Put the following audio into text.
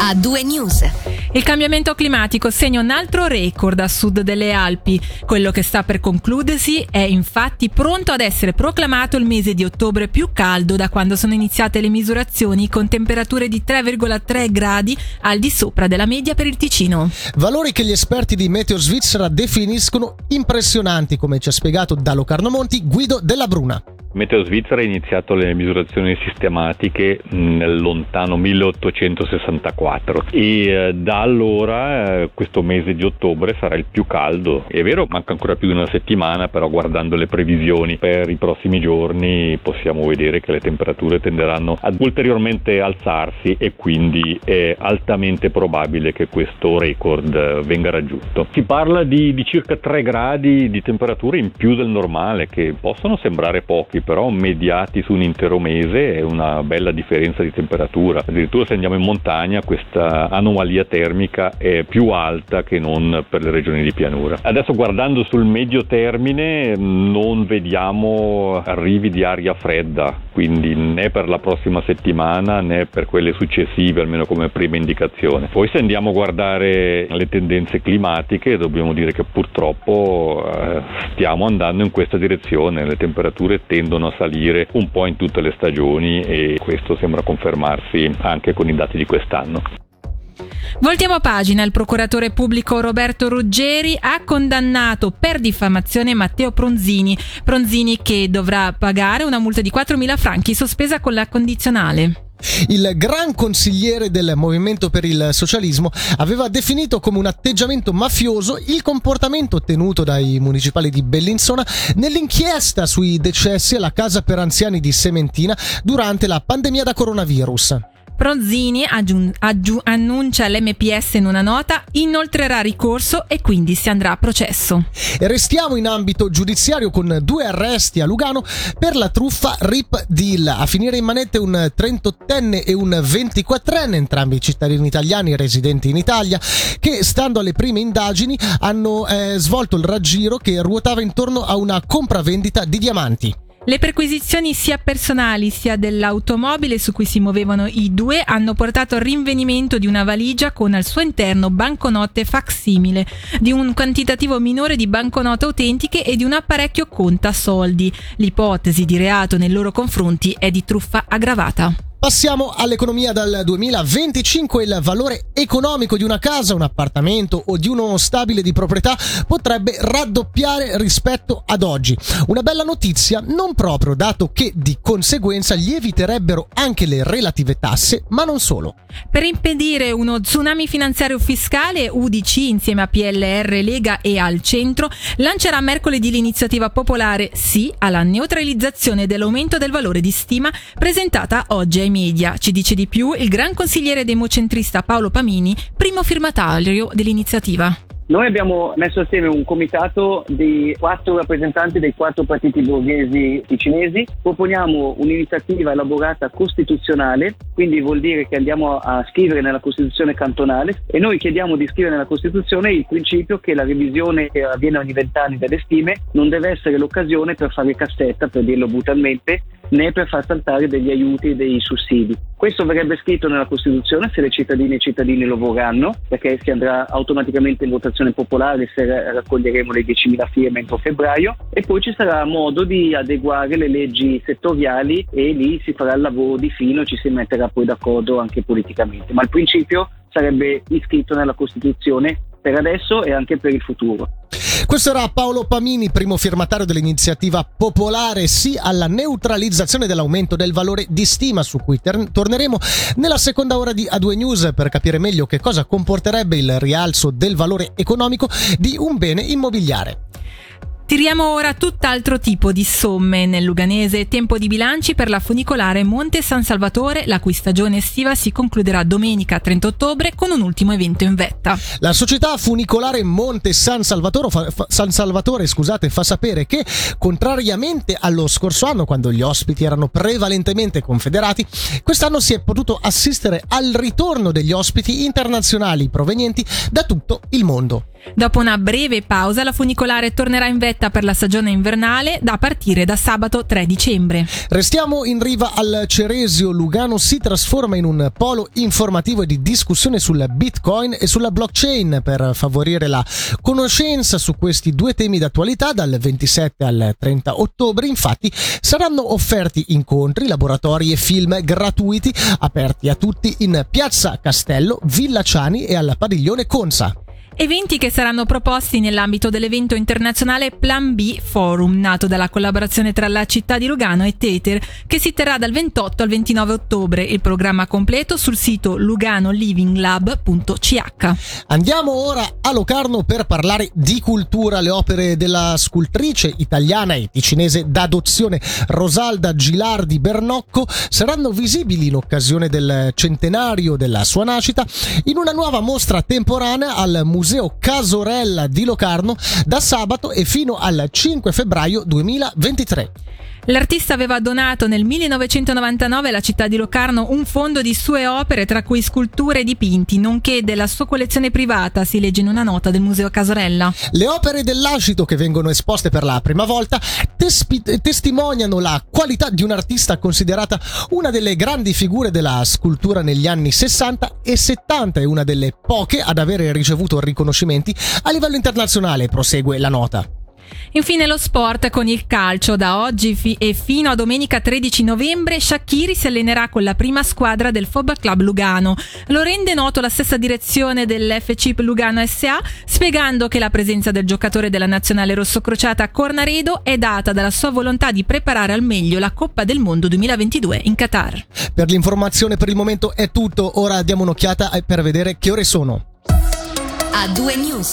a due news. Il cambiamento climatico segna un altro record a sud delle Alpi. Quello che sta per concludersi è infatti pronto ad essere proclamato il mese di ottobre più caldo da quando sono iniziate le misurazioni con temperature di 3,3 gradi al di sopra della media per il Ticino. Valori che gli esperti di Meteo Svizzera definiscono impressionanti, come ci ha spiegato da Locarno Monti Guido Della Bruna. Meteo Svizzera ha iniziato le misurazioni sistematiche nel lontano 1864 e eh, da allora eh, questo mese di ottobre sarà il più caldo. È vero, manca ancora più di una settimana, però guardando le previsioni per i prossimi giorni possiamo vedere che le temperature tenderanno ad ulteriormente alzarsi e quindi è altamente probabile che questo record venga raggiunto. Si parla di, di circa 3 gradi di temperatura in più del normale che possono sembrare pochi gradi, però mediati su un intero mese è una bella differenza di temperatura. Addirittura se andiamo in montagna questa anomalia termica è più alta che non per le regioni di pianura. Adesso guardando sul medio termine non vediamo arrivi di aria fredda, quindi né per la prossima settimana né per quelle successive, almeno come prima indicazione. Poi se andiamo a guardare le tendenze climatiche dobbiamo dire che purtroppo eh, stiamo andando in questa direzione, le temperature tendono tendono a salire un po' in tutte le stagioni e questo sembra confermarsi anche con i dati di quest'anno. Voltiamo pagina, il procuratore pubblico Roberto Ruggeri ha condannato per diffamazione Matteo Pronzini, Pronzini che dovrà pagare una multa di 4.000 franchi sospesa con la condizionale. Il gran consigliere del Movimento per il Socialismo aveva definito come un atteggiamento mafioso il comportamento tenuto dai municipali di Bellinzona nell'inchiesta sui decessi alla casa per anziani di Sementina durante la pandemia da coronavirus. Pronzini aggiun- aggiu- annuncia l'MPS in una nota, inoltrerà ricorso e quindi si andrà a processo. E restiamo in ambito giudiziario con due arresti a Lugano per la truffa RIP Deal. A finire in manette un 38enne e un 24enne, entrambi cittadini italiani residenti in Italia, che stando alle prime indagini hanno eh, svolto il raggiro che ruotava intorno a una compravendita di diamanti. Le perquisizioni sia personali sia dell'automobile su cui si muovevano i due hanno portato al rinvenimento di una valigia con al suo interno banconote facsimile, di un quantitativo minore di banconote autentiche e di un apparecchio conta soldi. L'ipotesi di reato nei loro confronti è di truffa aggravata. Passiamo all'economia dal 2025. Il valore economico di una casa, un appartamento o di uno stabile di proprietà potrebbe raddoppiare rispetto ad oggi. Una bella notizia, non proprio, dato che di conseguenza lieviterebbero anche le relative tasse, ma non solo. Per impedire uno tsunami finanziario fiscale, UDC insieme a PLR, Lega e al centro lancerà mercoledì l'iniziativa popolare Sì alla neutralizzazione dell'aumento del valore di stima presentata oggi ai media. Ci dice di più il gran consigliere democentrista Paolo Pamini, primo firmatario dell'iniziativa. Noi abbiamo messo assieme un comitato di quattro rappresentanti dei quattro partiti borghesi ticinesi. Proponiamo un'iniziativa elaborata costituzionale, quindi vuol dire che andiamo a scrivere nella Costituzione cantonale e noi chiediamo di scrivere nella Costituzione il principio che la revisione che avviene ogni vent'anni delle stime non deve essere l'occasione per fare cassetta, per dirlo brutalmente, né per far saltare degli aiuti e dei sussidi. Questo verrebbe scritto nella Costituzione se le cittadine e i cittadini lo vorranno, perché si andrà automaticamente in votazione popolare se raccoglieremo le 10.000 firme entro febbraio e poi ci sarà modo di adeguare le leggi settoriali e lì si farà il lavoro di fino e ci si metterà poi d'accordo anche politicamente. Ma il principio sarebbe iscritto nella Costituzione per adesso e anche per il futuro. Questo era Paolo Pamini, primo firmatario dell'iniziativa popolare sì alla neutralizzazione dell'aumento del valore di stima su cui ter- torneremo nella seconda ora di A2 News per capire meglio che cosa comporterebbe il rialzo del valore economico di un bene immobiliare. Tiriamo ora tutt'altro tipo di somme. Nel Luganese tempo di bilanci per la funicolare Monte San Salvatore, la cui stagione estiva si concluderà domenica 30 ottobre con un ultimo evento in vetta. La società funicolare Monte San Salvatore, fa, San Salvatore scusate, fa sapere che, contrariamente allo scorso anno, quando gli ospiti erano prevalentemente confederati, quest'anno si è potuto assistere al ritorno degli ospiti internazionali provenienti da tutto il mondo. Dopo una breve pausa, la funicolare tornerà in vetta per la stagione invernale da partire da sabato 3 dicembre. Restiamo in riva al Ceresio. Lugano si trasforma in un polo informativo e di discussione sul bitcoin e sulla blockchain per favorire la conoscenza su questi due temi d'attualità dal 27 al 30 ottobre. Infatti saranno offerti incontri, laboratori e film gratuiti aperti a tutti in Piazza Castello, Villa Ciani e al padiglione Consa. Eventi che saranno proposti nell'ambito dell'evento internazionale Plan B Forum, nato dalla collaborazione tra la città di Lugano e Teter, che si terrà dal 28 al 29 ottobre. Il programma completo sul sito luganolivinglab.ch. Andiamo ora a Locarno per parlare di cultura. Le opere della scultrice italiana e ticinese d'adozione Rosalda Gilardi Bernocco saranno visibili in occasione del centenario della sua nascita in una nuova mostra temporanea al Museo Museo Casorella di Locarno da sabato e fino al 5 febbraio 2023. L'artista aveva donato nel 1999 alla città di Locarno un fondo di sue opere, tra cui sculture e dipinti, nonché della sua collezione privata, si legge in una nota del Museo Casorella. Le opere dell'Ascito che vengono esposte per la prima volta tespi- testimoniano la qualità di un artista considerata una delle grandi figure della scultura negli anni 60 e 70 e una delle poche ad avere ricevuto riconoscimenti a livello internazionale, prosegue la nota. Infine lo sport con il calcio. Da oggi fi- e fino a domenica 13 novembre Shakiri si allenerà con la prima squadra del Football Club Lugano. Lo rende noto la stessa direzione dell'FC Lugano SA, spiegando che la presenza del giocatore della nazionale rossocrociata a Cornaredo è data dalla sua volontà di preparare al meglio la Coppa del Mondo 2022 in Qatar. Per l'informazione per il momento è tutto, ora diamo un'occhiata per vedere che ore sono. A due news.